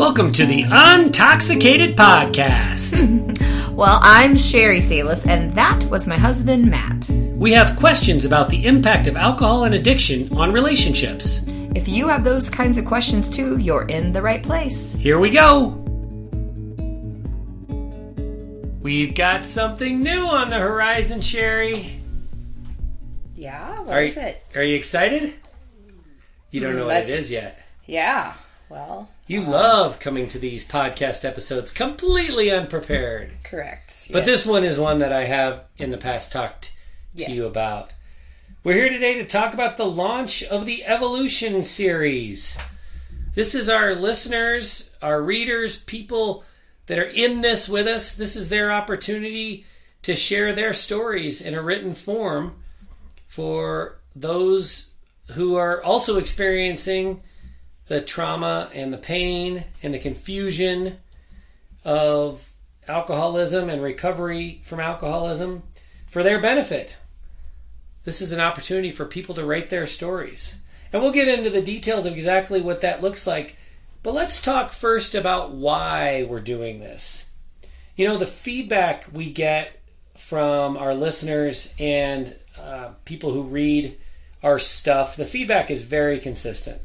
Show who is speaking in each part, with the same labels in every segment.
Speaker 1: Welcome to the Untoxicated Podcast.
Speaker 2: Well, I'm Sherry Salis, and that was my husband, Matt.
Speaker 1: we have questions about the impact of alcohol and addiction on relationships.
Speaker 2: If you have those kinds of questions too, you're in the right place.
Speaker 1: Here we go. We've got something new on the horizon, Sherry.
Speaker 2: Yeah,
Speaker 1: Are you, are you excited? You don't hmm, know what it is yet.
Speaker 2: Yeah, well,
Speaker 1: You love coming to these podcast episodes completely unprepared.
Speaker 2: correct.
Speaker 1: But this one is one that I have in the past talked to
Speaker 2: Yes.
Speaker 1: you about. We're here today to talk about the launch of the Evolution series. This is our listeners, our readers, people that are in this with us. This is their opportunity to share their stories in a written form for those who are also experiencing the trauma and the pain and the confusion of alcoholism and recovery from alcoholism for their benefit. This is an opportunity for people to write their stories. And we'll get into the details of exactly what that looks like. But let's talk first about why we're doing this. You know, the feedback we get from our listeners and uh, people who read our stuff, the feedback is very consistent.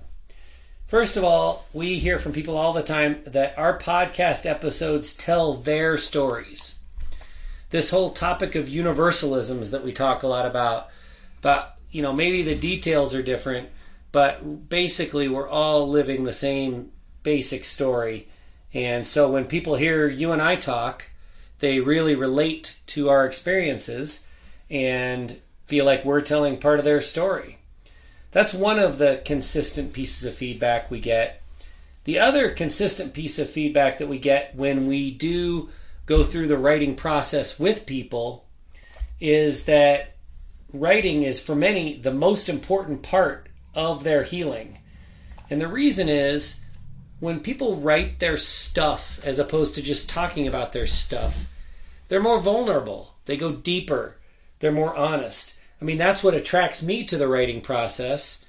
Speaker 1: First of all, we hear from people all the time that our podcast episodes tell their stories. This whole topic of universalisms that we talk a lot about, but you know, maybe the details are different, but basically we're all living the same basic story. And so when people hear you and I talk, they really relate to our experiences and feel like we're telling part of their story. That's one of the consistent pieces of feedback we get. The other consistent piece of feedback that we get when we do go through the writing process with people is that writing is for many the most important part of their healing. And the reason is when people write their stuff as opposed to just talking about their stuff, they're more vulnerable. They go deeper. They're more honest. I mean, that's what attracts me to the writing process.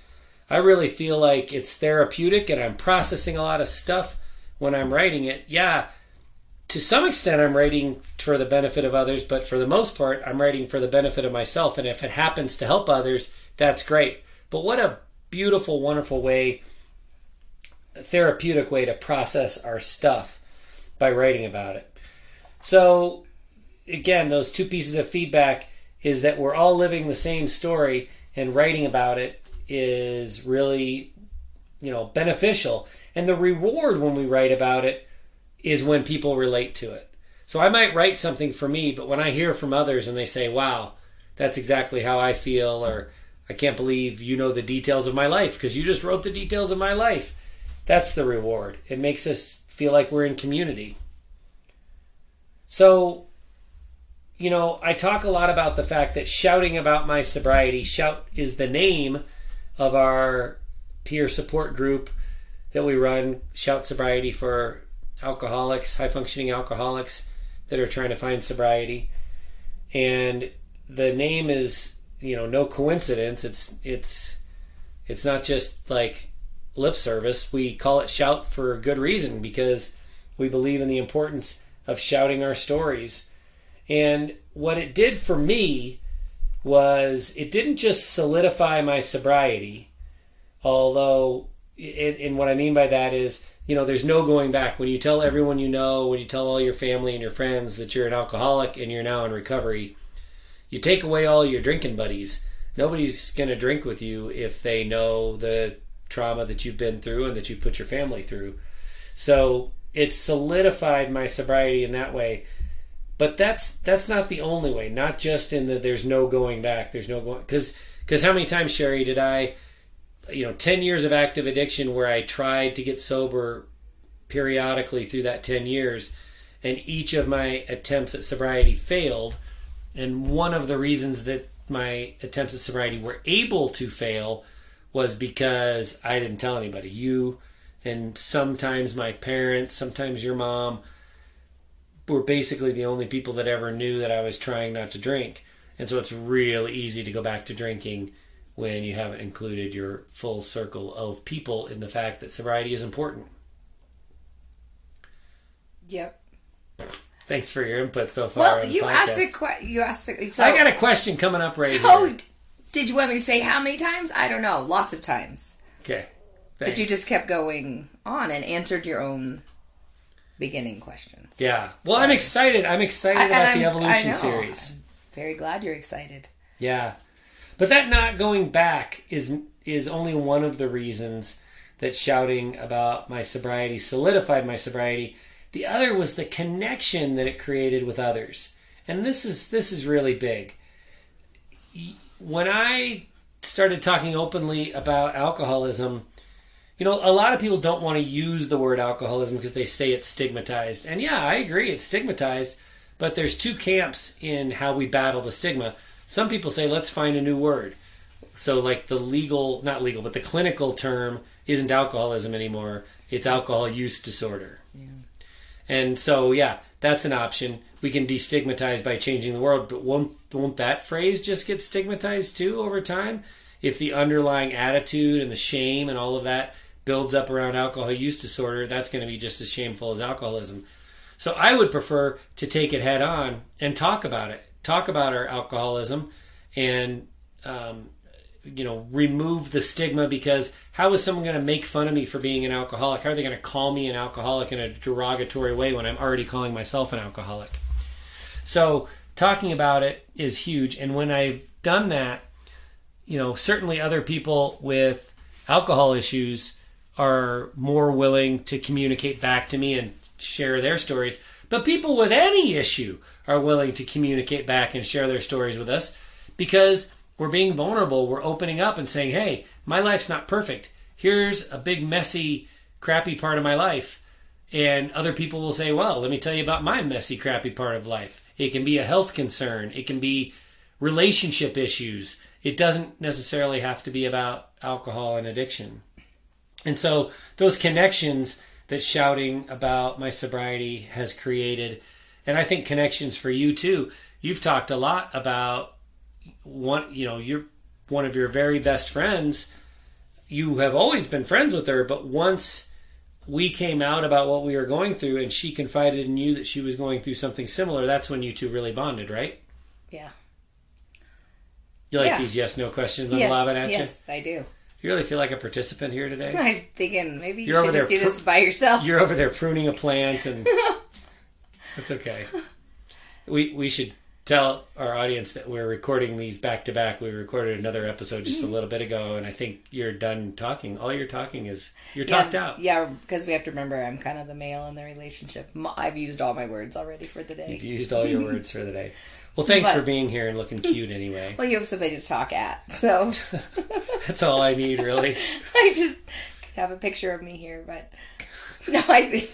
Speaker 1: I really feel like it's therapeutic and I'm processing a lot of stuff when I'm writing it. Yeah, to some extent, I'm writing for the benefit of others, but for the most part, I'm writing for the benefit of myself. And if it happens to help others, that's great. But what a beautiful, wonderful way, therapeutic way to process our stuff by writing about it. So, again, those two pieces of feedback is that we're all living the same story, and writing about it is really, you know, beneficial. And the reward when we write about it is when people relate to it. So I might write something for me, but when I hear from others and they say, wow, that's exactly how I feel, or I can't believe you know the details of my life because you just wrote the details of my life, that's the reward. It makes us feel like we're in community. So, you know, I talk a lot about the fact that shouting about my sobriety, Shout is the name of our peer support group that we run, Shout Sobriety for alcoholics, high functioning alcoholics that are trying to find sobriety. And the name is, you know, no coincidence. It's it's it's not just like lip service. We call it shout for a good reason because we believe in the importance of shouting our stories. And what it did for me was it didn't just solidify my sobriety, although, and, and what I mean by that is, you know, there's no going back. When you tell everyone you know, when you tell all your family and your friends that you're an alcoholic and you're now in recovery, you take away all your drinking buddies. Nobody's going to drink with you if they know the trauma that you've been through and that you put your family through. So it solidified my sobriety in that way. But that's that's not the only way. Not just in the there's no going back. There's no going because because how many times Sherry did I, you know, ten years of active addiction where I tried to get sober periodically through that ten years, and each of my attempts at sobriety failed. And one of the reasons that my attempts at sobriety were able to fail was because I didn't tell anybody. You and sometimes my parents, sometimes your mom were basically the only people that ever knew that I was trying not to drink. And so it's real easy to go back to drinking when you haven't included your full circle of people in the fact that sobriety is important.
Speaker 2: Yep.
Speaker 1: Thanks for your input so far.
Speaker 2: Well, you asked a que- you asked a, so
Speaker 1: I got a question coming up right
Speaker 2: so
Speaker 1: here.
Speaker 2: did you want me to say how many times? I don't know, lots of times.
Speaker 1: Okay.
Speaker 2: But you just kept going on and answered your own beginning questions.
Speaker 1: Yeah. Well, I'm excited. I'm excited
Speaker 2: I-
Speaker 1: about the
Speaker 2: I'm- I
Speaker 1: evolution series.
Speaker 2: I'm very glad you're excited.
Speaker 1: Yeah. But that not going back is is only one of the reasons that shouting about my sobriety solidified my sobriety. The other was the connection that it created with others. And this is this is really big. When I started talking openly about alcoholism, you know, a lot of people don't want to use the word alcoholism because they say it's stigmatized. And yeah, I agree, it's stigmatized, but there's two camps in how we battle the stigma. Some people say, let's find a new word. So, like the legal, not legal, but the clinical term isn't alcoholism anymore, it's alcohol use disorder. And so, yeah, that's an option. We can destigmatize by changing the word, but won't won't that phrase just get stigmatized too over time? If the underlying attitude and the shame and all of that builds up around alcohol use disorder, that's going to be just as shameful as alcoholism. So I would prefer to take it head on and talk about it, talk about our alcoholism, and um, you know remove the stigma because how is someone going to make fun of me for being an alcoholic? How are they going to call me an alcoholic in a derogatory way when i'm already calling myself an alcoholic? So talking about it is huge and when i've done that you know certainly other people with alcohol issues are more willing to communicate back to me and share their stories but people with any issue are willing to communicate back and share their stories with us because we're being vulnerable. We're opening up and saying, hey, my life's not perfect. Here's a big, messy, crappy part of my life. And other people will say, well, let me tell you about my messy, crappy part of life. It can be a health concern, it can be relationship issues. It doesn't necessarily have to be about alcohol and addiction. And so those connections that shouting about my sobriety has created, and I think connections for you too. You've talked a lot about one, you know, you're one of your very best friends. You have always been friends with her, but once we came out about what we were going through and she confided in you that she was going through something similar, that's when you two really bonded, right?
Speaker 2: Yeah.
Speaker 1: You like
Speaker 2: Yeah.
Speaker 1: these yes no questions I'm
Speaker 2: yes,
Speaker 1: lobbing at
Speaker 2: yes, I do.
Speaker 1: You? Really feel like a participant here today?
Speaker 2: I'm thinking maybe you
Speaker 1: You're
Speaker 2: should
Speaker 1: over
Speaker 2: just
Speaker 1: there
Speaker 2: do this by yourself.
Speaker 1: You're over there pruning a plant, and it's okay. We we should tell our audience that we're recording these back to back. We recorded another episode just a mm-hmm. little bit ago, and I think you're done talking. All you're talking is you're talked
Speaker 2: yeah,
Speaker 1: out.
Speaker 2: Yeah, because we have to remember I'm kind of the male in the relationship. I've used all my words already for the day.
Speaker 1: You've used all your words for the day. Well, thanks
Speaker 2: But-
Speaker 1: for being here and looking cute anyway.
Speaker 2: Well, you have somebody to talk at, so
Speaker 1: That's all I need, really.
Speaker 2: I just could have a picture of me here. But no, I think,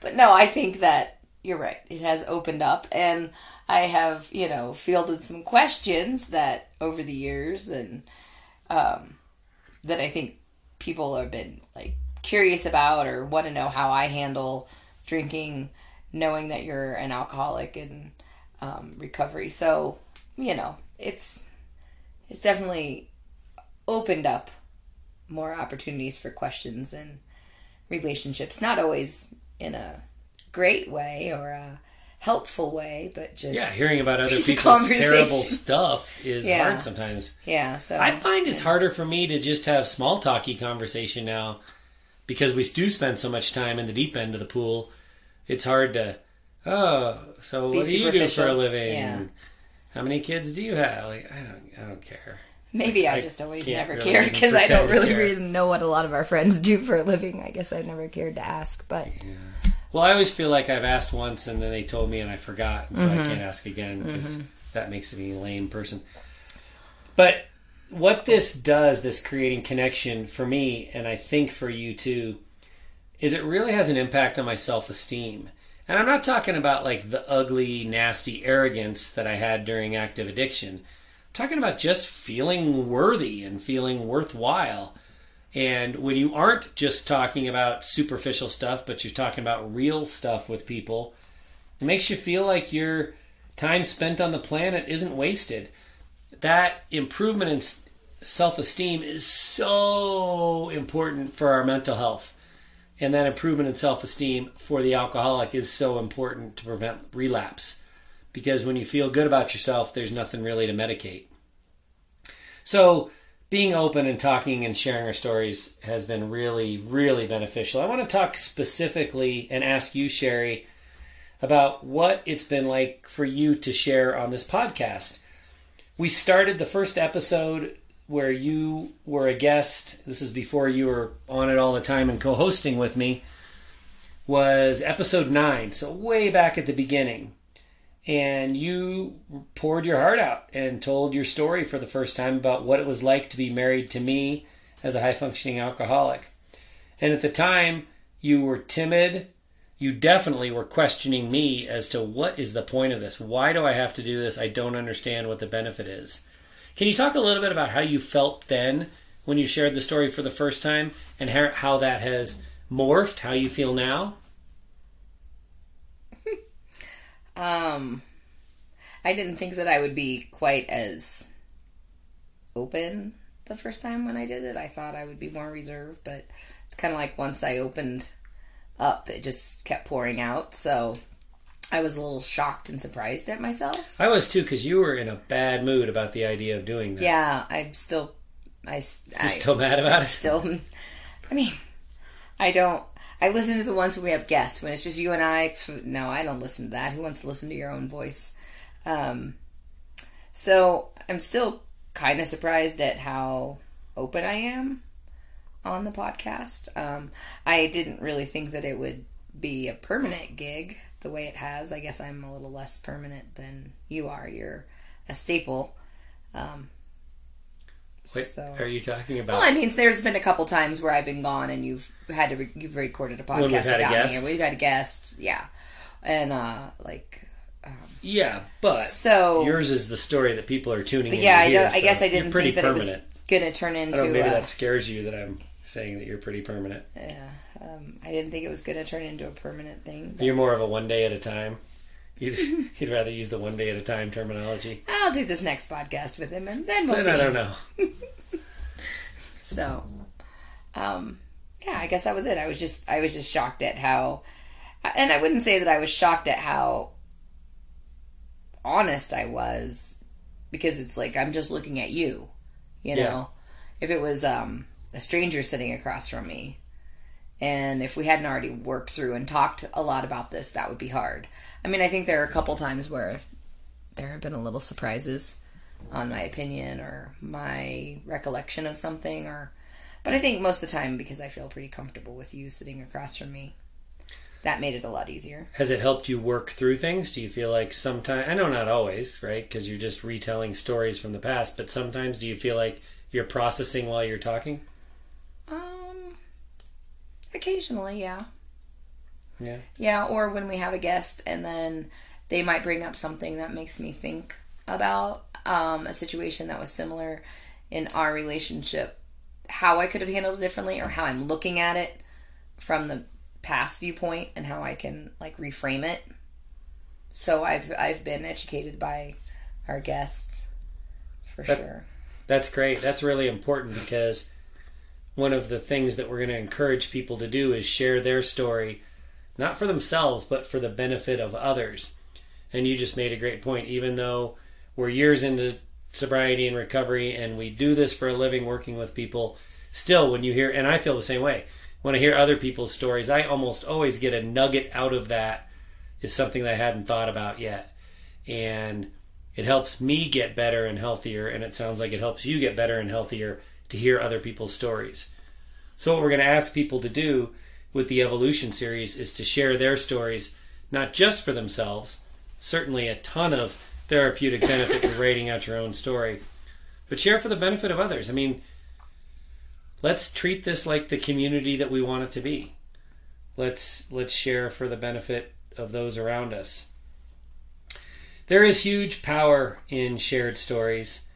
Speaker 2: but no, I think that you're right. It has opened up, and I have, you know, fielded some questions that over the years, and um, that I think people have been like curious about or want to know how I handle drinking, knowing that you're an alcoholic and um, recovery. So, you know, it's it's definitely opened up more opportunities for questions and relationships. Not always in a great way or a helpful way, but just
Speaker 1: Yeah, hearing about other people's terrible stuff is
Speaker 2: Yeah.
Speaker 1: hard sometimes.
Speaker 2: yeah. So
Speaker 1: I find it's harder for me to just have small talky conversation now because we do spend so much time in the deep end of the pool. It's hard to, oh, so
Speaker 2: Be
Speaker 1: what do you do for a living?
Speaker 2: Yeah.
Speaker 1: How many kids do you have? Like, I don't, I don't care.
Speaker 2: maybe I,
Speaker 1: I
Speaker 2: just always never
Speaker 1: really
Speaker 2: cared because I don't really, really know what a lot of our friends do for a living. I guess I've never cared to ask, but
Speaker 1: Well, I always feel like I've asked once and then they told me and I forgot, so
Speaker 2: Mm-hmm.
Speaker 1: I can't ask again because that makes me a lame person. But what this does, this creating connection for me, and I think for you too, is it really has an impact on my self esteem. And I'm not talking about like the ugly, nasty arrogance that I had during active addiction. I'm talking about just feeling worthy and feeling worthwhile. And when you aren't just talking about superficial stuff, but you're talking about real stuff with people, it makes you feel like your time spent on the planet isn't wasted. That improvement in self esteem is so important for our mental health. And that improvement in self esteem for the alcoholic is so important to prevent relapse. Because when you feel good about yourself, there's nothing really to medicate. So, being open and talking and sharing our stories has been really, really beneficial. I want to talk specifically and ask you, Sherry, about what it's been like for you to share on this podcast. We started the first episode where you were a guest. This is before you were on it all the time and co hosting with me. Was episode nine, so way back at the beginning and you poured your heart out and told your story for the first time about what it was like to be married to me as a high functioning alcoholic. And at the time, you were timid. You definitely were questioning me as to what is the point of this? Why do I have to do this? I don't understand what the benefit is. Can you talk a little bit about how you felt then when you shared the story for the first time and how that has morphed, how you feel now?
Speaker 2: Um, I didn't think that I would be quite as open the first time when I did it. I thought I would be more reserved, but it's kind of like once I opened up, it just kept pouring out. So I was a little shocked and surprised at myself.
Speaker 1: I was too, because you were in a bad mood about the idea of doing that.
Speaker 2: Yeah, I'm still. I,
Speaker 1: You're
Speaker 2: I
Speaker 1: still mad about it?
Speaker 2: still. I mean, I don't. I listen to the ones when we have guests. When it's just you and I, no, I don't listen to that. Who wants to listen to your own voice? Um, so I'm still kind of surprised at how open I am on the podcast. Um, I didn't really think that it would be a permanent gig the way it has. I guess I'm a little less permanent than you are. You're a staple. Um,
Speaker 1: Wait,
Speaker 2: so-
Speaker 1: are you talking about?
Speaker 2: well, I mean, there's been a couple times where I've been gone and you've had to re- you've recorded a podcast
Speaker 1: we've had a
Speaker 2: without me,
Speaker 1: guest?
Speaker 2: or we've had guests, yeah, and uh like
Speaker 1: yeah, but
Speaker 2: so.
Speaker 1: yours is the story that people are tuning
Speaker 2: but
Speaker 1: in
Speaker 2: yeah,
Speaker 1: to
Speaker 2: I,
Speaker 1: hear,
Speaker 2: don't, I guess I didn't think that
Speaker 1: permanent.
Speaker 2: it was gonna turn
Speaker 1: I
Speaker 2: into.
Speaker 1: don't know, maybe that scares you that I'm saying that you're pretty permanent.
Speaker 2: yeah, um, I didn't think it was gonna turn into a permanent thing.
Speaker 1: You're more of a one day at a time. You'd, you'd rather use the one day at a time terminology.
Speaker 2: I'll do this next podcast with him, and then we'll
Speaker 1: Then
Speaker 2: see.
Speaker 1: I don't know.
Speaker 2: So, um, yeah, I guess that was it. I was just, I was just shocked at how, and I wouldn't say that I was shocked at how honest I was, because it's like I'm just looking at you, you know.
Speaker 1: Yeah.
Speaker 2: If it was um, a stranger sitting across from me, and if we hadn't already worked through and talked a lot about this, that would be hard. I mean, I think there are a couple times where there have been a little surprises on my opinion or my recollection of something or but I think most of the time because I feel pretty comfortable with you sitting across from me that made it a lot easier.
Speaker 1: Has it helped you work through things? Do you feel like sometimes, I know not always, right? Because you're just retelling stories from the past, but sometimes do you feel like you're processing while you're talking?
Speaker 2: Occasionally, yeah.
Speaker 1: Yeah.
Speaker 2: Yeah, or when we have a guest and then they might bring up something that makes me think about um, a situation that was similar in our relationship, how I could have handled it differently, or how I'm looking at it from the past viewpoint, and how I can like reframe it. So I've I've been educated by our guests for
Speaker 1: That-
Speaker 2: sure.
Speaker 1: That's great. That's really important because one of the things that we're going to encourage people to do is share their story, not for themselves, but for the benefit of others. And you just made a great point. Even though we're years into sobriety and recovery and we do this for a living working with people, still, when you hear, and I feel the same way, when I hear other people's stories, I almost always get a nugget out of that is something that I hadn't thought about yet. And it helps me get better and healthier, and it sounds like it helps you get better and healthier to hear other people's stories. So, what we're going to ask people to do with the Evolution series is to share their stories, not just for themselves, certainly a ton of therapeutic benefit to writing out your own story, but share for the benefit of others. I mean, let's treat this like the community that we want it to be. Let's let's share for the benefit of those around us. There is huge power in shared stories.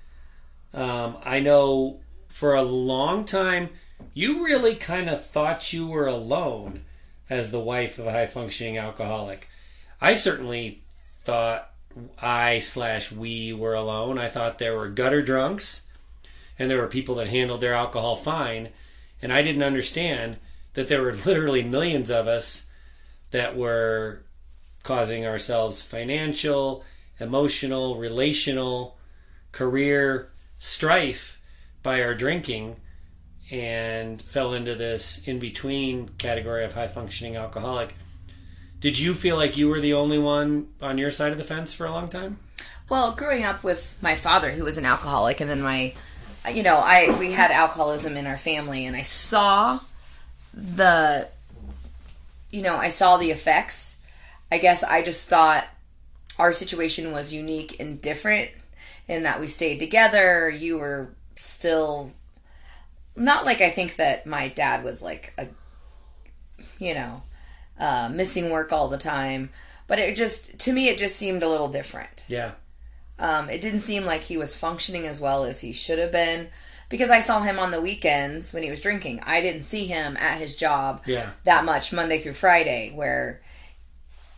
Speaker 1: Um, I know for a long time you really kind of thought you were alone as the wife of a high functioning alcoholic. I certainly thought I slash we were alone. I thought there were gutter drunks and there were people that handled their alcohol fine, and I didn't understand that there were literally millions of us that were causing ourselves financial, emotional, relational, career strife by our drinking and fell into this in between category of high functioning alcoholic. Did you feel like you were the only one on your side of the fence for a long time?
Speaker 2: Well, growing up with my father, who was an alcoholic, and then my, you know, I we had alcoholism in our family, and I saw the, you know, I saw the effects. I guess I just thought our situation was unique and different in that we stayed together. You were still not like I think that my dad was like a, you know, uh, missing work all the time. But it just, to me, it just seemed a little different.
Speaker 1: Yeah.
Speaker 2: Um, it didn't seem like he was functioning as well as he should have been because I saw him on the weekends when he was drinking. I didn't see him at his job
Speaker 1: Yeah.
Speaker 2: that much Monday through Friday, where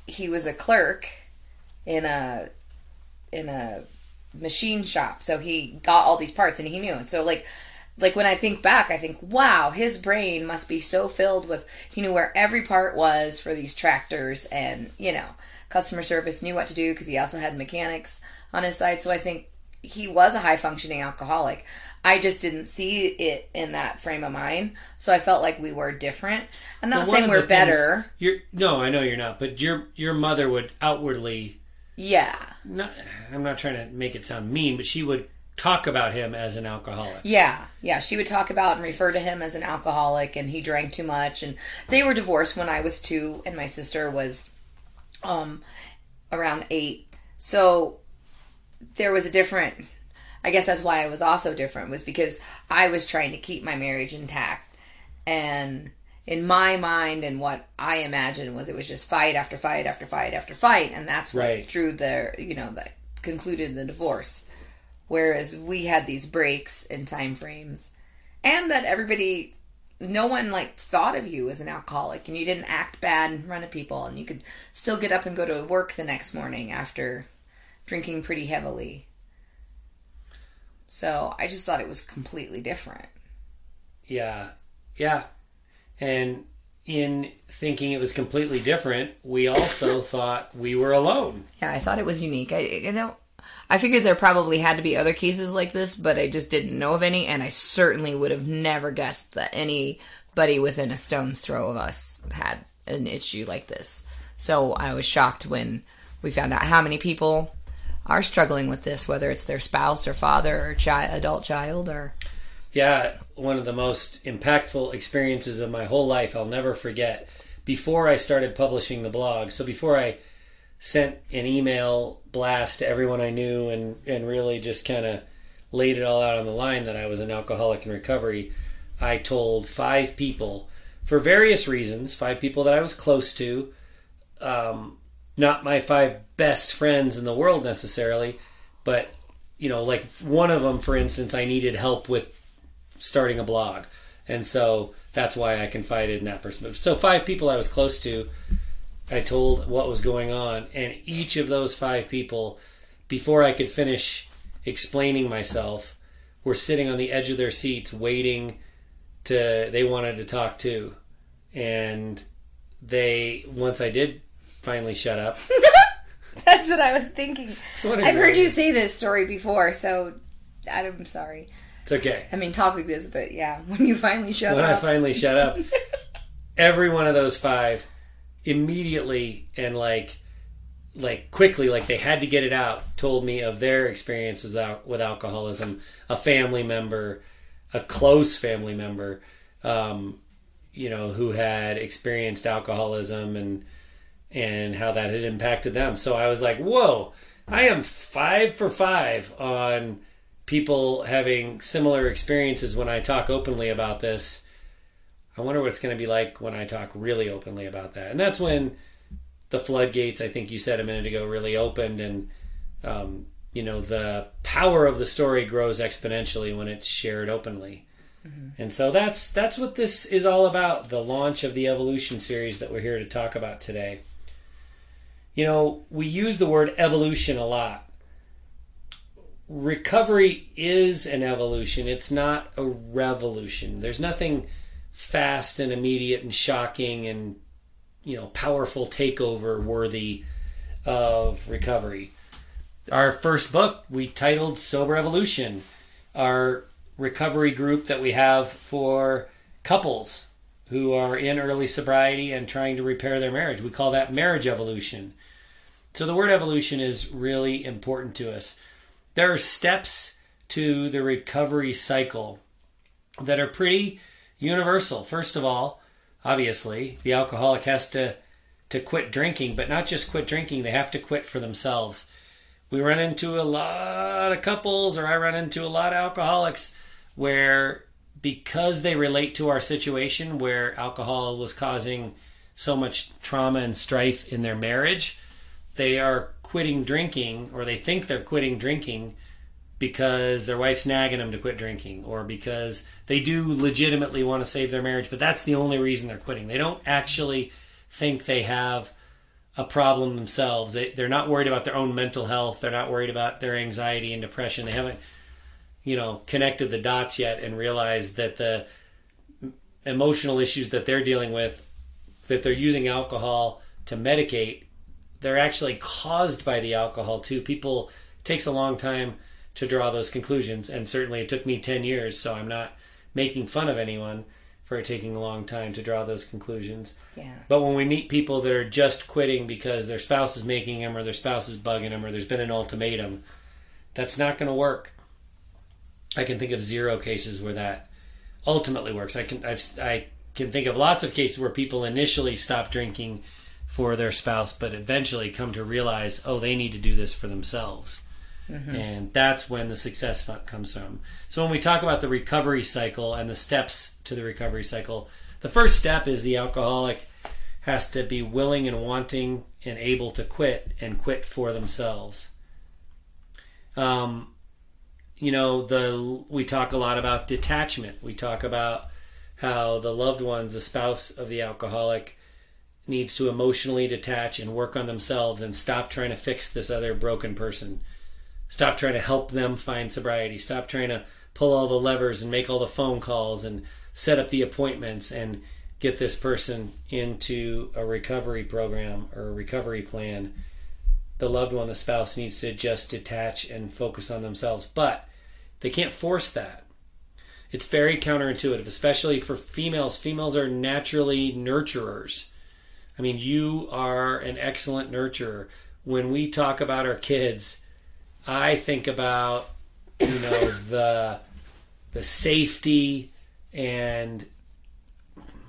Speaker 2: he was a clerk in a in a machine shop. So he got all these parts and he knew. And so like like when I think back, I think, wow, his brain must be so filled with he knew where every part was for these tractors and, you know, customer service knew what to do because he also had mechanics on his side. So I think he was a high functioning alcoholic. I just didn't see it in that frame of mind. So I felt like we were different. I'm not
Speaker 1: one
Speaker 2: saying we're
Speaker 1: the things-
Speaker 2: better.
Speaker 1: You're no, I know you're not, but your your mother would outwardly
Speaker 2: Yeah.
Speaker 1: not I'm not trying to make it sound mean, but she would talk about him as an alcoholic.
Speaker 2: Yeah, yeah. She would talk about and refer to him as an alcoholic, and he drank too much. And they were divorced when I was two, and my sister was um around eight. So there was a different. I guess that's why I was also different was because I was trying to keep my marriage intact, and in my mind and what I imagined was it was just fight after fight after fight after fight, and that's what
Speaker 1: Right.
Speaker 2: drew the you know that concluded the divorce. Whereas we had these breaks in time frames, and that everybody, no one like thought of you as an alcoholic, and you didn't act bad in front of people, and you could still get up and go to work the next morning after drinking pretty heavily. So I just thought it was completely different.
Speaker 1: Yeah. Yeah. And in thinking it was completely different, we also thought we were alone.
Speaker 2: Yeah, I thought it was unique. I you know, I figured there probably had to be other cases like this, but I just didn't know of any, and I certainly would have never guessed that anybody within a stone's throw of us had an issue like this. So I was shocked when we found out how many people are struggling with this, whether it's their spouse or father or child, adult child, or
Speaker 1: Yeah, one of the most impactful experiences of my whole life. I'll never forget. Before I started publishing the blog, so before I sent an email blast to everyone I knew and, and really just kind of laid it all out on the line that I was an alcoholic in recovery, I told five people for various reasons, five people that I was close to, um, not my five best friends in the world necessarily, but you know, like one of them, for instance, I needed help with starting a blog, and so that's why I confided in that person. So five people I was close to, I told what was going on, and each of those five people, before I could finish explaining myself, were sitting on the edge of their seats waiting to. They wanted to talk too, and they once I did finally shut up.
Speaker 2: that's what I was thinking. I've heard you say this story before, so I'm sorry.
Speaker 1: It's okay.
Speaker 2: I mean, talk like this, but yeah, when you finally shut up.
Speaker 1: when I finally shut up, every one of those five immediately and like like quickly like they had to get it out told me of their experiences out with alcoholism a family member a close family member um, you know who had experienced alcoholism and and how that had impacted them so i was like whoa i am five for five on people having similar experiences when i talk openly about this I wonder what it's going to be like when I talk really openly about that. And that's when the floodgates, I think you said a minute ago, really opened, and um, you know the power of the story grows exponentially when it's shared openly. And so that's that's what this is all about. The launch of the evolution series that we're here to talk about today. You know, we use the word evolution a lot. Recovery is an evolution. It's not a revolution. There's nothing fast and immediate and shocking and you know powerful takeover worthy of recovery. Our first book we titled Sober Evolution. Our recovery group that we have for couples who are in early sobriety and trying to repair their marriage. We call that marriage evolution. So the word evolution is really important to us. There are steps to the recovery cycle that are pretty universal. First of all, obviously, the alcoholic has to to quit drinking, but not just quit drinking, they have to quit for themselves. We run into a lot of couples or I run into a lot of alcoholics where because they relate to our situation where alcohol was causing so much trauma and strife in their marriage, they are quitting drinking or they think they're quitting drinking because their wife's nagging them to quit drinking or because they do legitimately want to save their marriage, but that's the only reason they're quitting. They don't actually think they have a problem themselves. They, they're not worried about their own mental health. They're not worried about their anxiety and depression. They haven't, you know, connected the dots yet and realized that the emotional issues that they're dealing with, that they're using alcohol to medicate, they're actually caused by the alcohol too. People takes a long time to draw those conclusions, and certainly it took me ten years. So I'm not making fun of anyone for taking a long time to draw those conclusions.
Speaker 2: Yeah.
Speaker 1: But when we meet people that are just quitting because their spouse is making them or their spouse is bugging them or there's been an ultimatum, that's not going to work. I can think of zero cases where that ultimately works. I can I've, I can think of lots of cases where people initially stop drinking for their spouse, but eventually come to realize, oh, they need to do this for themselves. Mm-hmm. And that's when the success comes from. So when we talk about the recovery cycle and the steps to the recovery cycle, the first step is the alcoholic has to be willing and wanting and able to quit and quit for themselves. Um, you know, the we talk a lot about detachment. We talk about how the loved ones, the spouse of the alcoholic, needs to emotionally detach and work on themselves and stop trying to fix this other broken person Stop trying to help them find sobriety. Stop trying to pull all the levers and make all the phone calls and set up the appointments and get this person into a recovery program or a recovery plan. The loved one, the spouse, needs to just detach and focus on themselves. But they can't force that. It's very counterintuitive, especially for females. Females are naturally nurturers. I mean, you are an excellent nurturer. When we talk about our kids, I think about you know the the safety and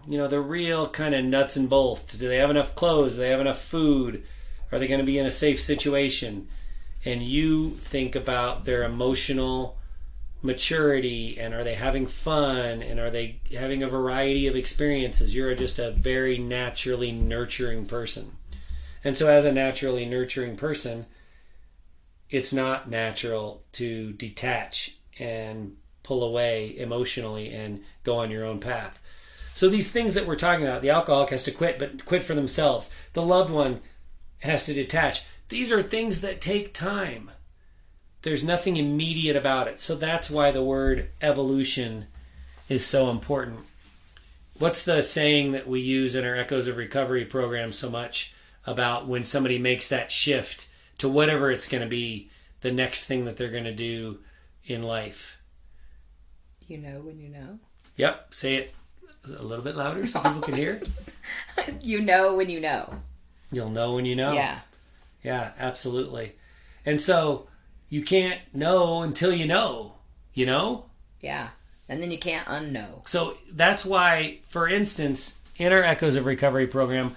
Speaker 1: you know the real kind of nuts and bolts. Do they have enough clothes? Do they have enough food? Are they going to be in a safe situation? And you think about their emotional maturity and are they having fun and are they having a variety of experiences? You're just a very naturally nurturing person. And so, as a naturally nurturing person, it's not natural to detach and pull away emotionally and go on your own path. So these things that we're talking about, the alcoholic has to quit, but quit for themselves. The loved one has to detach. These are things that take time. There's nothing immediate about it. So that's why the word evolution is so important. What's the saying that we use in our Echoes of Recovery program so much about when somebody makes that shift to whatever it's going to be the next thing that they're going to do in life.
Speaker 2: You know when you know?
Speaker 1: Yep. Say it a little bit louder so people can hear.
Speaker 2: you know when you know.
Speaker 1: You'll know when you know.
Speaker 2: Yeah.
Speaker 1: Yeah, absolutely. And so you can't know until you know, you know?
Speaker 2: Yeah. And then you can't unknow.
Speaker 1: So that's why, for instance, in our Echoes of Recovery program,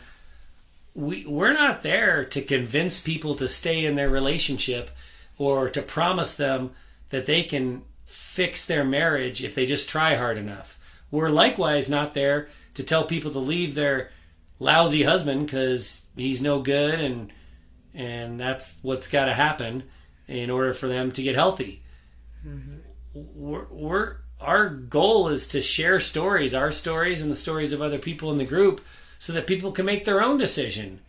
Speaker 1: we we're not there to convince people to stay in their relationship or to promise them that they can fix their marriage if they just try hard enough. We're likewise not there to tell people to leave their lousy husband because he's no good and and that's what's got to happen in order for them to get healthy. Mm-hmm. We're, we're our goal is to share stories, our stories and the stories of other people in the group so that people can make their own decision.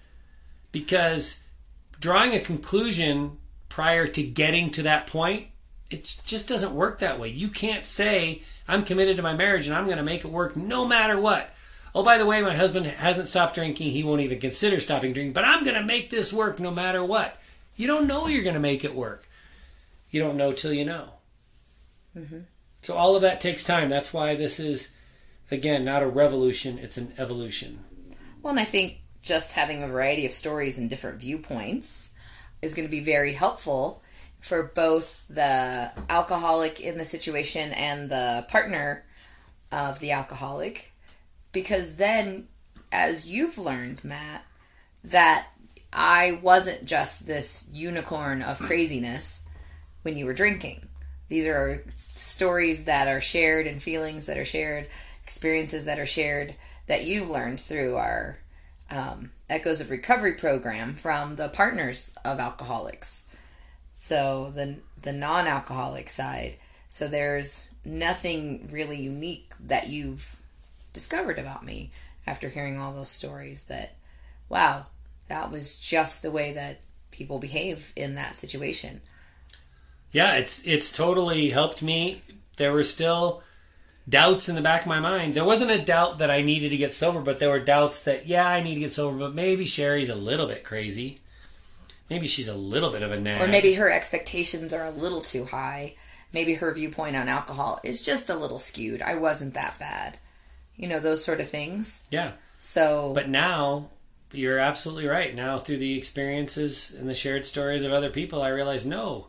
Speaker 1: Because drawing a conclusion prior to getting to that point it just doesn't work that way. You can't say I'm committed to my marriage and I'm going to make it work no matter what. Oh, by the way, my husband hasn't stopped drinking. He won't even consider stopping drinking, but I'm going to make this work no matter what. You don't know you're going to make it work. You don't know till you know. Mm-hmm. So all of that takes time. That's why this is, again, not a revolution, it's an evolution.
Speaker 2: Well, and I think just having a variety of stories and different viewpoints is going to be very helpful for both the alcoholic in the situation and the partner of the alcoholic because then as you've learned matt that i wasn't just this unicorn of craziness when you were drinking. These are stories that are shared and feelings that are shared experiences that are shared that you've learned through our um, echoes of recovery program from the partners of alcoholics. So the the non-alcoholic side. So there's nothing really unique that you've discovered about me after hearing all those stories that wow that was just the way that people behave in that situation.
Speaker 1: Yeah it's it's totally helped me. There were still doubts in the back of my mind. There wasn't a doubt that i needed to get sober but there were doubts that yeah i need to get sober but maybe sherry's a little bit crazy. Maybe she's a little bit of a nag.
Speaker 2: Or maybe her expectations are a little too high. Maybe her viewpoint on alcohol is just a little skewed. I wasn't that bad. You know those sort of things.
Speaker 1: Yeah.
Speaker 2: So
Speaker 1: but now you're absolutely right. Now through the experiences and the shared stories of other people i realize no.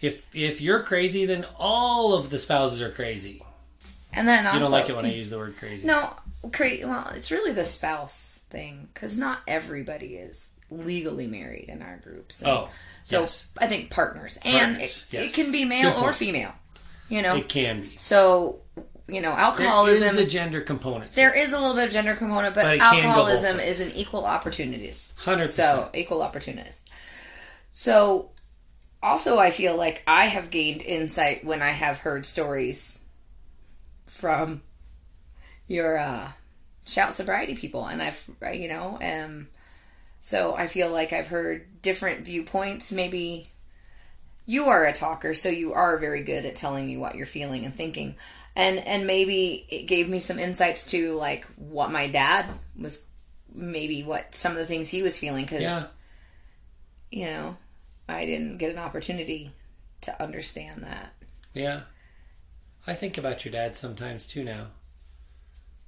Speaker 1: If if you're crazy then all of the spouses are crazy.
Speaker 2: And then also,
Speaker 1: you don't like it when i use the word crazy.
Speaker 2: No crazy. well it's really the spouse thing because not everybody is legally married in our groups
Speaker 1: and oh
Speaker 2: so
Speaker 1: yes.
Speaker 2: i think partners, and it,
Speaker 1: yes.
Speaker 2: it can be male or female you know?
Speaker 1: It can be.
Speaker 2: So you know, alcoholism.
Speaker 1: There is a gender component.
Speaker 2: There is a little bit of gender component, but, but alcoholism is an equal opportunities.
Speaker 1: Hundred
Speaker 2: So equal opportunist. So, also, I feel like I have gained insight when I have heard stories from your uh, shout sobriety people, and I've you know, um, so I feel like I've heard different viewpoints. Maybe you are a talker, so you are very good at telling me what you're feeling and thinking and and maybe it gave me some insights to like what my dad was maybe what some of the things he was feeling because
Speaker 1: yeah.
Speaker 2: you know i didn't get an opportunity to understand that.
Speaker 1: Yeah. I think about your dad sometimes too now.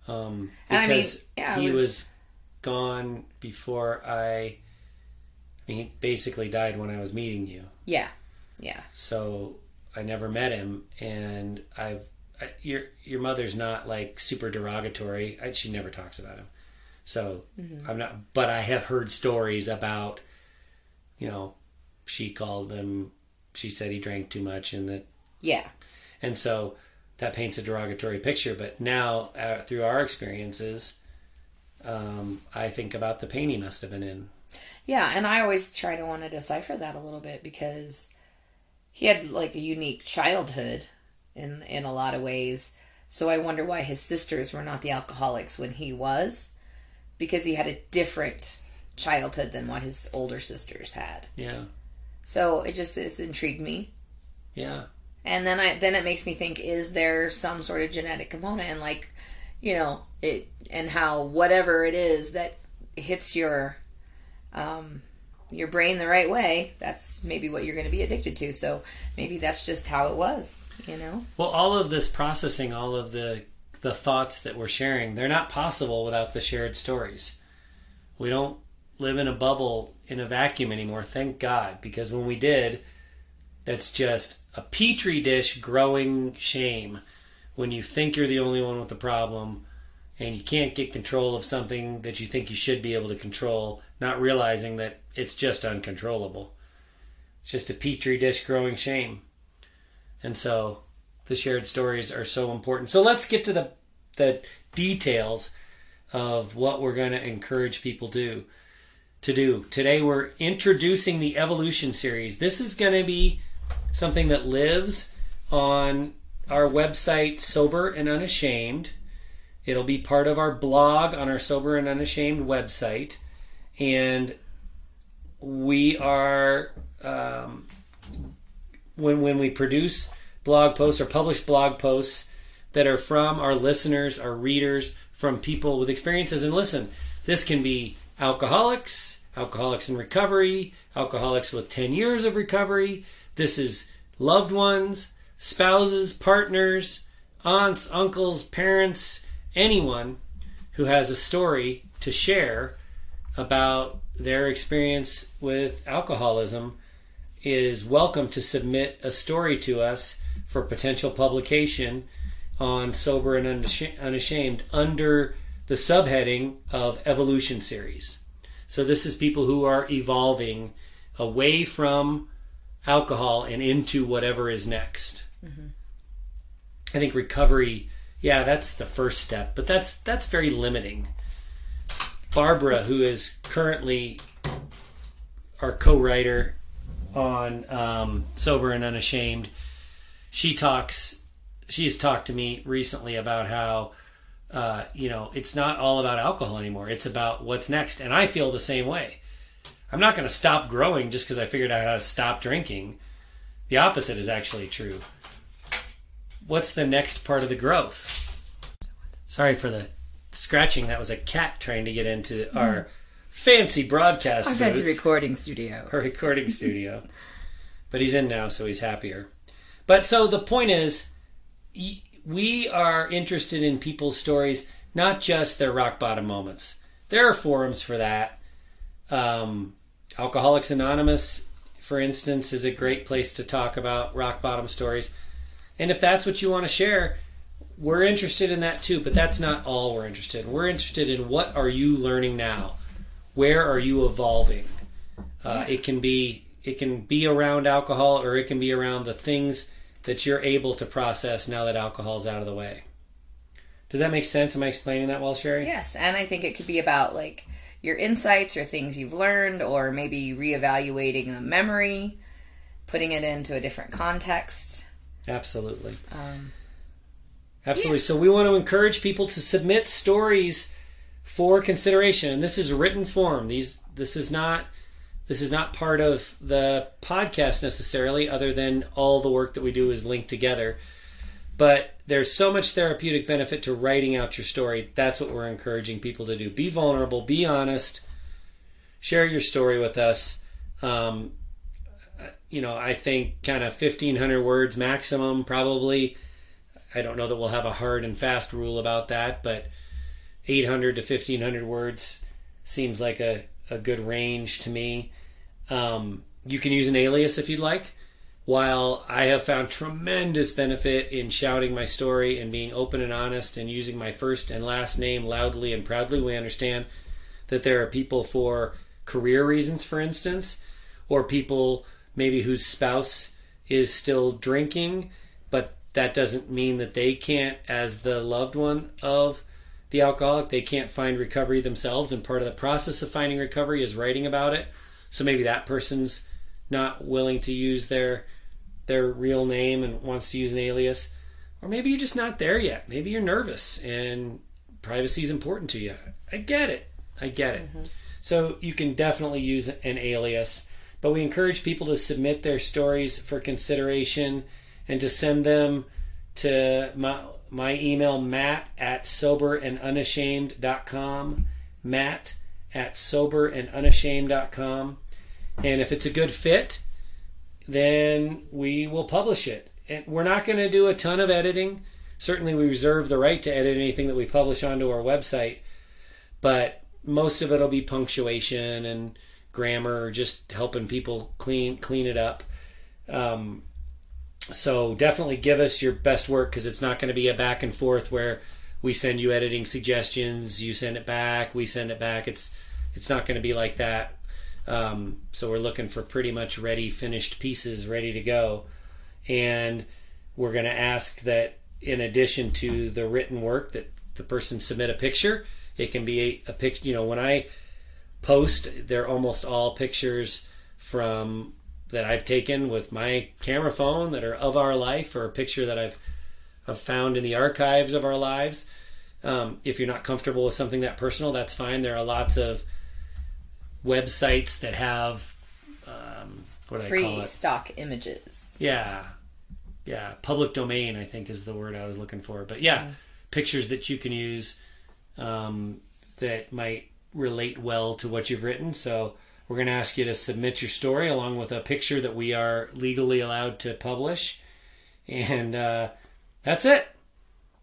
Speaker 1: Um
Speaker 2: and
Speaker 1: because
Speaker 2: I mean, yeah,
Speaker 1: he
Speaker 2: was...
Speaker 1: was gone before i I mean, he basically died when i was meeting you.
Speaker 2: Yeah. Yeah.
Speaker 1: So i never met him and i've your your mother's not like super derogatory. I, she never talks about him, so mm-hmm. I'm not. But I have heard stories about, you know, she called him. She said he drank too much, and that.
Speaker 2: Yeah.
Speaker 1: And so that paints a derogatory picture. But now, uh, through our experiences, um, I think about the pain he must have been in.
Speaker 2: Yeah, and I always try to want to decipher that a little bit because he had like a unique childhood in in a lot of ways. So I wonder why his sisters were not the alcoholics when he was, because he had a different childhood than what his older sisters had.
Speaker 1: Yeah.
Speaker 2: So it just it's intrigued me.
Speaker 1: Yeah.
Speaker 2: And then I then it makes me think: Is there some sort of genetic component, and like, you know, it and how whatever it is that hits your um, your brain the right way, that's maybe what you're going to be addicted to. So maybe that's just how it was you know?
Speaker 1: Well all of this processing all of the the thoughts that we're sharing they're not possible without the shared stories. We don't live in a bubble in a vacuum anymore thank god because when we did that's just a petri dish growing shame. When you think you're the only one with the problem and you can't get control of something that you think you should be able to control not realizing that it's just uncontrollable. It's just a petri dish growing shame and so the shared stories are so important. So let's get to the the details of what we're going to encourage people to to do. Today we're introducing the evolution series. This is going to be something that lives on our website sober and unashamed. It'll be part of our blog on our sober and unashamed website and we are um, when when we produce blog posts or publish blog posts that are from our listeners, our readers, from people with experiences. And listen, this can be alcoholics, alcoholics in recovery, alcoholics with 10 years of recovery. This is loved ones, spouses, partners, aunts, uncles, parents, anyone who has a story to share about their experience with alcoholism is welcome to submit a story to us for potential publication on Sober and Unashamed under the subheading of Evolution Series. So, this is people who are evolving away from alcohol and into whatever is next. Mm-hmm. I think recovery, yeah, that's the first step, but that's that's very limiting. Barbara, who is currently our co-writer on um, Sober and Unashamed, she talks. She's talked to me recently about how uh, you know it's not all about alcohol anymore. It's about what's next, and I feel the same way. I'm not going to stop growing just because I figured out how to stop drinking. The opposite is actually true. What's the next part of the growth? Sorry for the scratching. That was a cat trying to get into mm. our fancy broadcast.
Speaker 2: Our
Speaker 1: booth,
Speaker 2: fancy recording studio.
Speaker 1: Our recording studio. but he's in now, so he's happier. But so the point is, we are interested in people's stories, not just their rock bottom moments. There are forums for that. Um, Alcoholics Anonymous, for instance, is a great place to talk about rock bottom stories. And if that's what you want to share, we're interested in that too, but that's not all we're interested in. We're interested in what are you learning now? Where are you evolving? Uh, it can be it can be around alcohol or it can be around the things that you're able to process now that alcohol's out of the way. Does that make sense? Am I explaining that well, Sherry?
Speaker 2: Yes, and I think it could be about like your insights or things you've learned, or maybe reevaluating a memory, putting it into a different context.
Speaker 1: Absolutely. Um, Absolutely. Yeah. So we want to encourage people to submit stories for consideration, and this is written form. These this is not this is not part of the podcast necessarily, other than all the work that we do is linked together. But there's so much therapeutic benefit to writing out your story. That's what we're encouraging people to do. Be vulnerable, be honest, share your story with us. Um, you know, I think kind of 1,500 words maximum, probably. I don't know that we'll have a hard and fast rule about that, but 800 to 1,500 words seems like a, a good range to me. Um, you can use an alias if you'd like. While I have found tremendous benefit in shouting my story and being open and honest and using my first and last name loudly and proudly, we understand that there are people for career reasons, for instance, or people maybe whose spouse is still drinking, but that doesn't mean that they can't, as the loved one of the alcoholic, they can't find recovery themselves. And part of the process of finding recovery is writing about it. So maybe that person's not willing to use their their real name and wants to use an alias. Or maybe you're just not there yet. Maybe you're nervous and privacy is important to you. I get it. I get it. Mm-hmm. So you can definitely use an alias, but we encourage people to submit their stories for consideration and to send them to my, my email, matt at soberandunashamed.com. Matt at soberandunashamed.com. And if it's a good fit, then we will publish it. And we're not going to do a ton of editing. Certainly, we reserve the right to edit anything that we publish onto our website, but most of it will be punctuation and grammar, just helping people clean clean it up. Um, so definitely give us your best work because it's not going to be a back and forth where we send you editing suggestions, you send it back, we send it back. It's it's not going to be like that. Um, so we're looking for pretty much ready, finished pieces ready to go. And we're going to ask that in addition to the written work that the person submit a picture. It can be a, a picture, you know, when I post, they're almost all pictures from that I've taken with my camera phone that are of our life or a picture that I've, I've found in the archives of our lives. Um, if you're not comfortable with something that personal, that's fine. There are lots of websites that have um, what do I call
Speaker 2: Free
Speaker 1: it?
Speaker 2: stock images.
Speaker 1: Yeah. Yeah. Public domain, I think, is the word I was looking for. But yeah, pictures that you can use um, that might relate well to what you've written. So we're going to ask you to submit your story along with a picture that we are legally allowed to publish. And uh, that's it.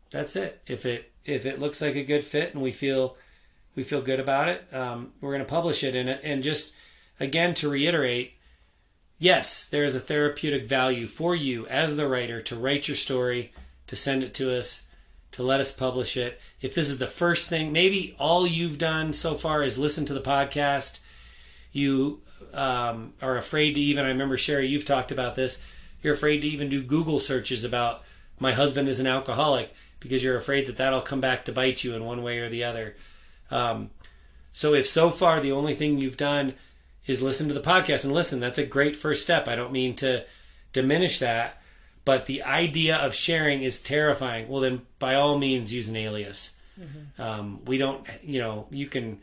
Speaker 1: That's it. If it if it looks like a good fit and we feel we feel good about it, um, we're going to publish it. And and just again to reiterate, yes, there is a therapeutic value for you as the writer to write your story, to send it to us, to let us publish it. If this is the first thing, maybe all you've done so far is listen to the podcast. You um, are afraid to even, I remember Sherry, you've talked about this. You're afraid to even do Google searches about my husband is an alcoholic because you're afraid that that'll come back to bite you in one way or the other. Um, so if so far the only thing you've done is listen to the podcast and listen. That's a great first step. I don't mean to diminish that, but the idea of sharing is terrifying. Well, then by all means use an alias. Um, we don't, you know, you can.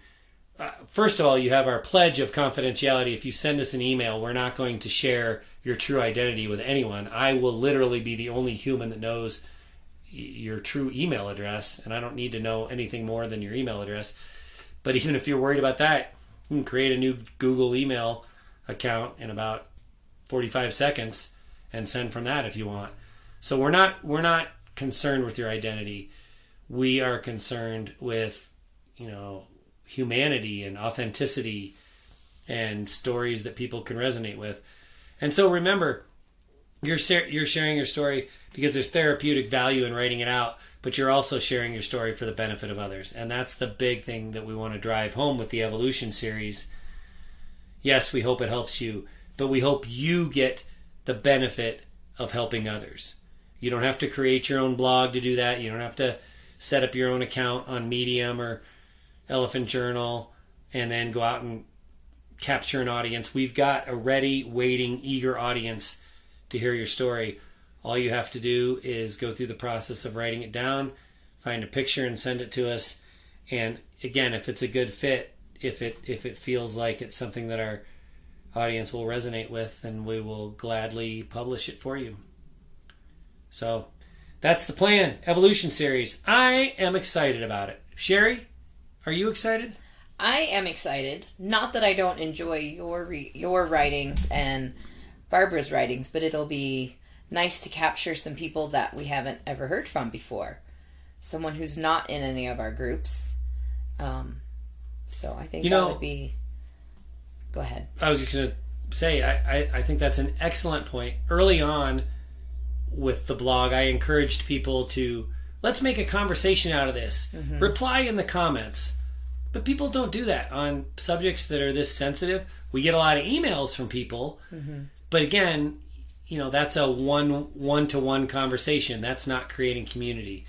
Speaker 1: First of all, you have our pledge of confidentiality. If you send us an email, we're not going to share your true identity with anyone. I will literally be the only human that knows your true email address, and I don't need to know anything more than your email address. But even if you're worried about that, you can create a new Google email account in about 45 seconds and send from that if you want. So we're not we're not concerned with your identity. We are concerned with, you know, humanity and authenticity and stories that people can resonate with. And so remember, you're you're sharing your story because there's therapeutic value in writing it out, but you're also sharing your story for the benefit of others. And that's the big thing that we want to drive home with the evolution series. Yes, we hope it helps you, but we hope you get the benefit of helping others. You don't have to create your own blog to do that. You don't have to set up your own account on Medium or Elephant Journal and then go out and capture an audience. We've got a ready, waiting, eager audience to hear your story. All you have to do is go through the process of writing it down, find a picture and send it to us. And again, if it's a good fit, if it if it feels like it's something that our audience will resonate with, then we will gladly publish it for you. So that's the plan. Evolution series. I am excited about it. Sherry, are you excited?
Speaker 2: I am excited. Not that I don't enjoy your re- your writings and Barbara's writings, but it'll be nice to capture some people that we haven't ever heard from before. Someone who's not in any of our groups. Um, so I think
Speaker 1: You
Speaker 2: that
Speaker 1: know-
Speaker 2: would be. Go ahead.
Speaker 1: I was just going to say, I, I, I think that's an excellent point. Early on with the blog, I encouraged people to let's make a conversation out of this. Mm-hmm. Reply in the comments. But people don't do that on subjects that are this sensitive. We get a lot of emails from people, mm-hmm. but again, you know that's a one one to one conversation. That's not creating community.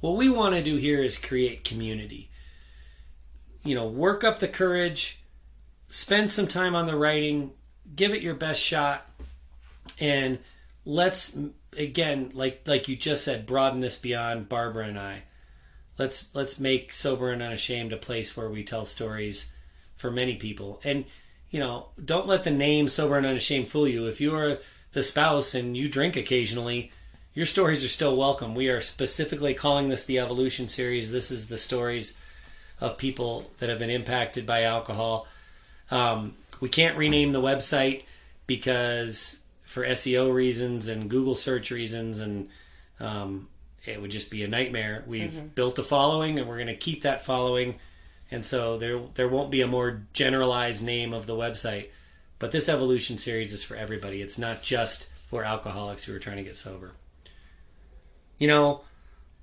Speaker 1: What we want to do here is create community. You know, work up the courage, spend some time on the writing, give it your best shot, and let's again, like like you just said, broaden this beyond Barbara and I. Let's let's make sober and unashamed a place where we tell stories for many people. And you know, don't let the name sober and unashamed fool you. If you are the spouse and you drink occasionally, your stories are still welcome. We are specifically calling this the evolution series. This is the stories of people that have been impacted by alcohol. Um, we can't rename the website because for SEO reasons and Google search reasons, and um, it would just be a nightmare. We've built a following, and we're going to keep that following, and so there there won't be a more generalized name of the website. But this evolution series is for everybody. It's not just for alcoholics who are trying to get sober. You know,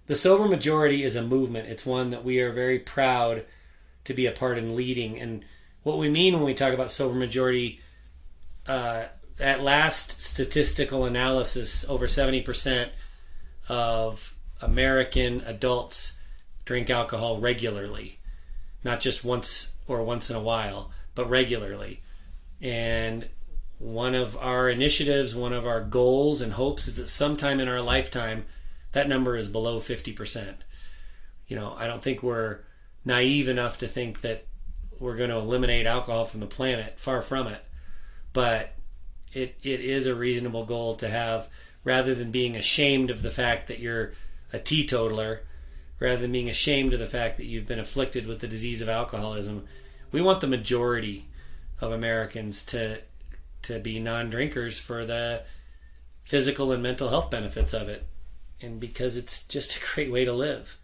Speaker 1: the sober majority is a movement. It's one that we are very proud to be a part in leading. And what we mean when we talk about sober majority, uh, at last statistical analysis, over 70% of American adults drink alcohol regularly, not just once or once in a while, but regularly. And one of our initiatives, one of our goals and hopes is that sometime in our lifetime, that number is below 50%. You know, I don't think we're naive enough to think that we're going to eliminate alcohol from the planet. Far from it. But it, it is a reasonable goal to have rather than being ashamed of the fact that you're a teetotaler, rather than being ashamed of the fact that you've been afflicted with the disease of alcoholism. We want the majority of Americans to to be non-drinkers for the physical and mental health benefits of it and because it's just a great way to live.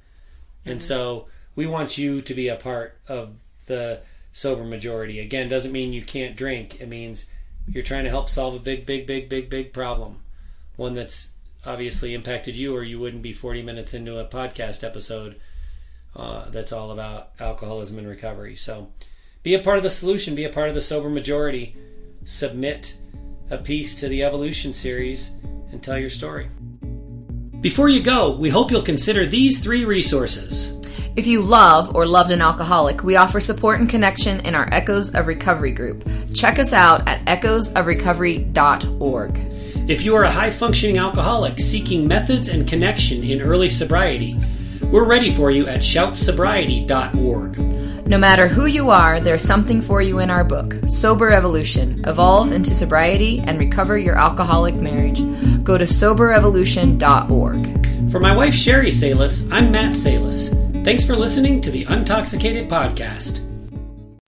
Speaker 1: And mm-hmm. so we want you to be a part of the sober majority. Again, doesn't mean you can't drink. It means you're trying to help solve a big, big, big, big, big problem. One that's obviously impacted you, or you wouldn't be 40 minutes into a podcast episode uh, that's all about alcoholism and recovery. So be a part of the solution, be a part of the sober majority. Submit a piece to the Evolution series and tell your story. Before you go, we hope you'll consider these three resources.
Speaker 2: If you love or loved an alcoholic, we offer support and connection in our Echoes of Recovery group. Check us out at echoesofrecovery.org.
Speaker 1: If you are a high functioning alcoholic seeking methods and connection in early sobriety, we're ready for you at shoutsobriety.org.
Speaker 2: No matter who you are, there's something for you in our book, Sober Evolution Evolve into Sobriety and Recover Your Alcoholic Marriage. Go to soberevolution.org.
Speaker 1: For my wife Sherry Salis, I'm Matt Salis. Thanks for listening to the Untoxicated Podcast.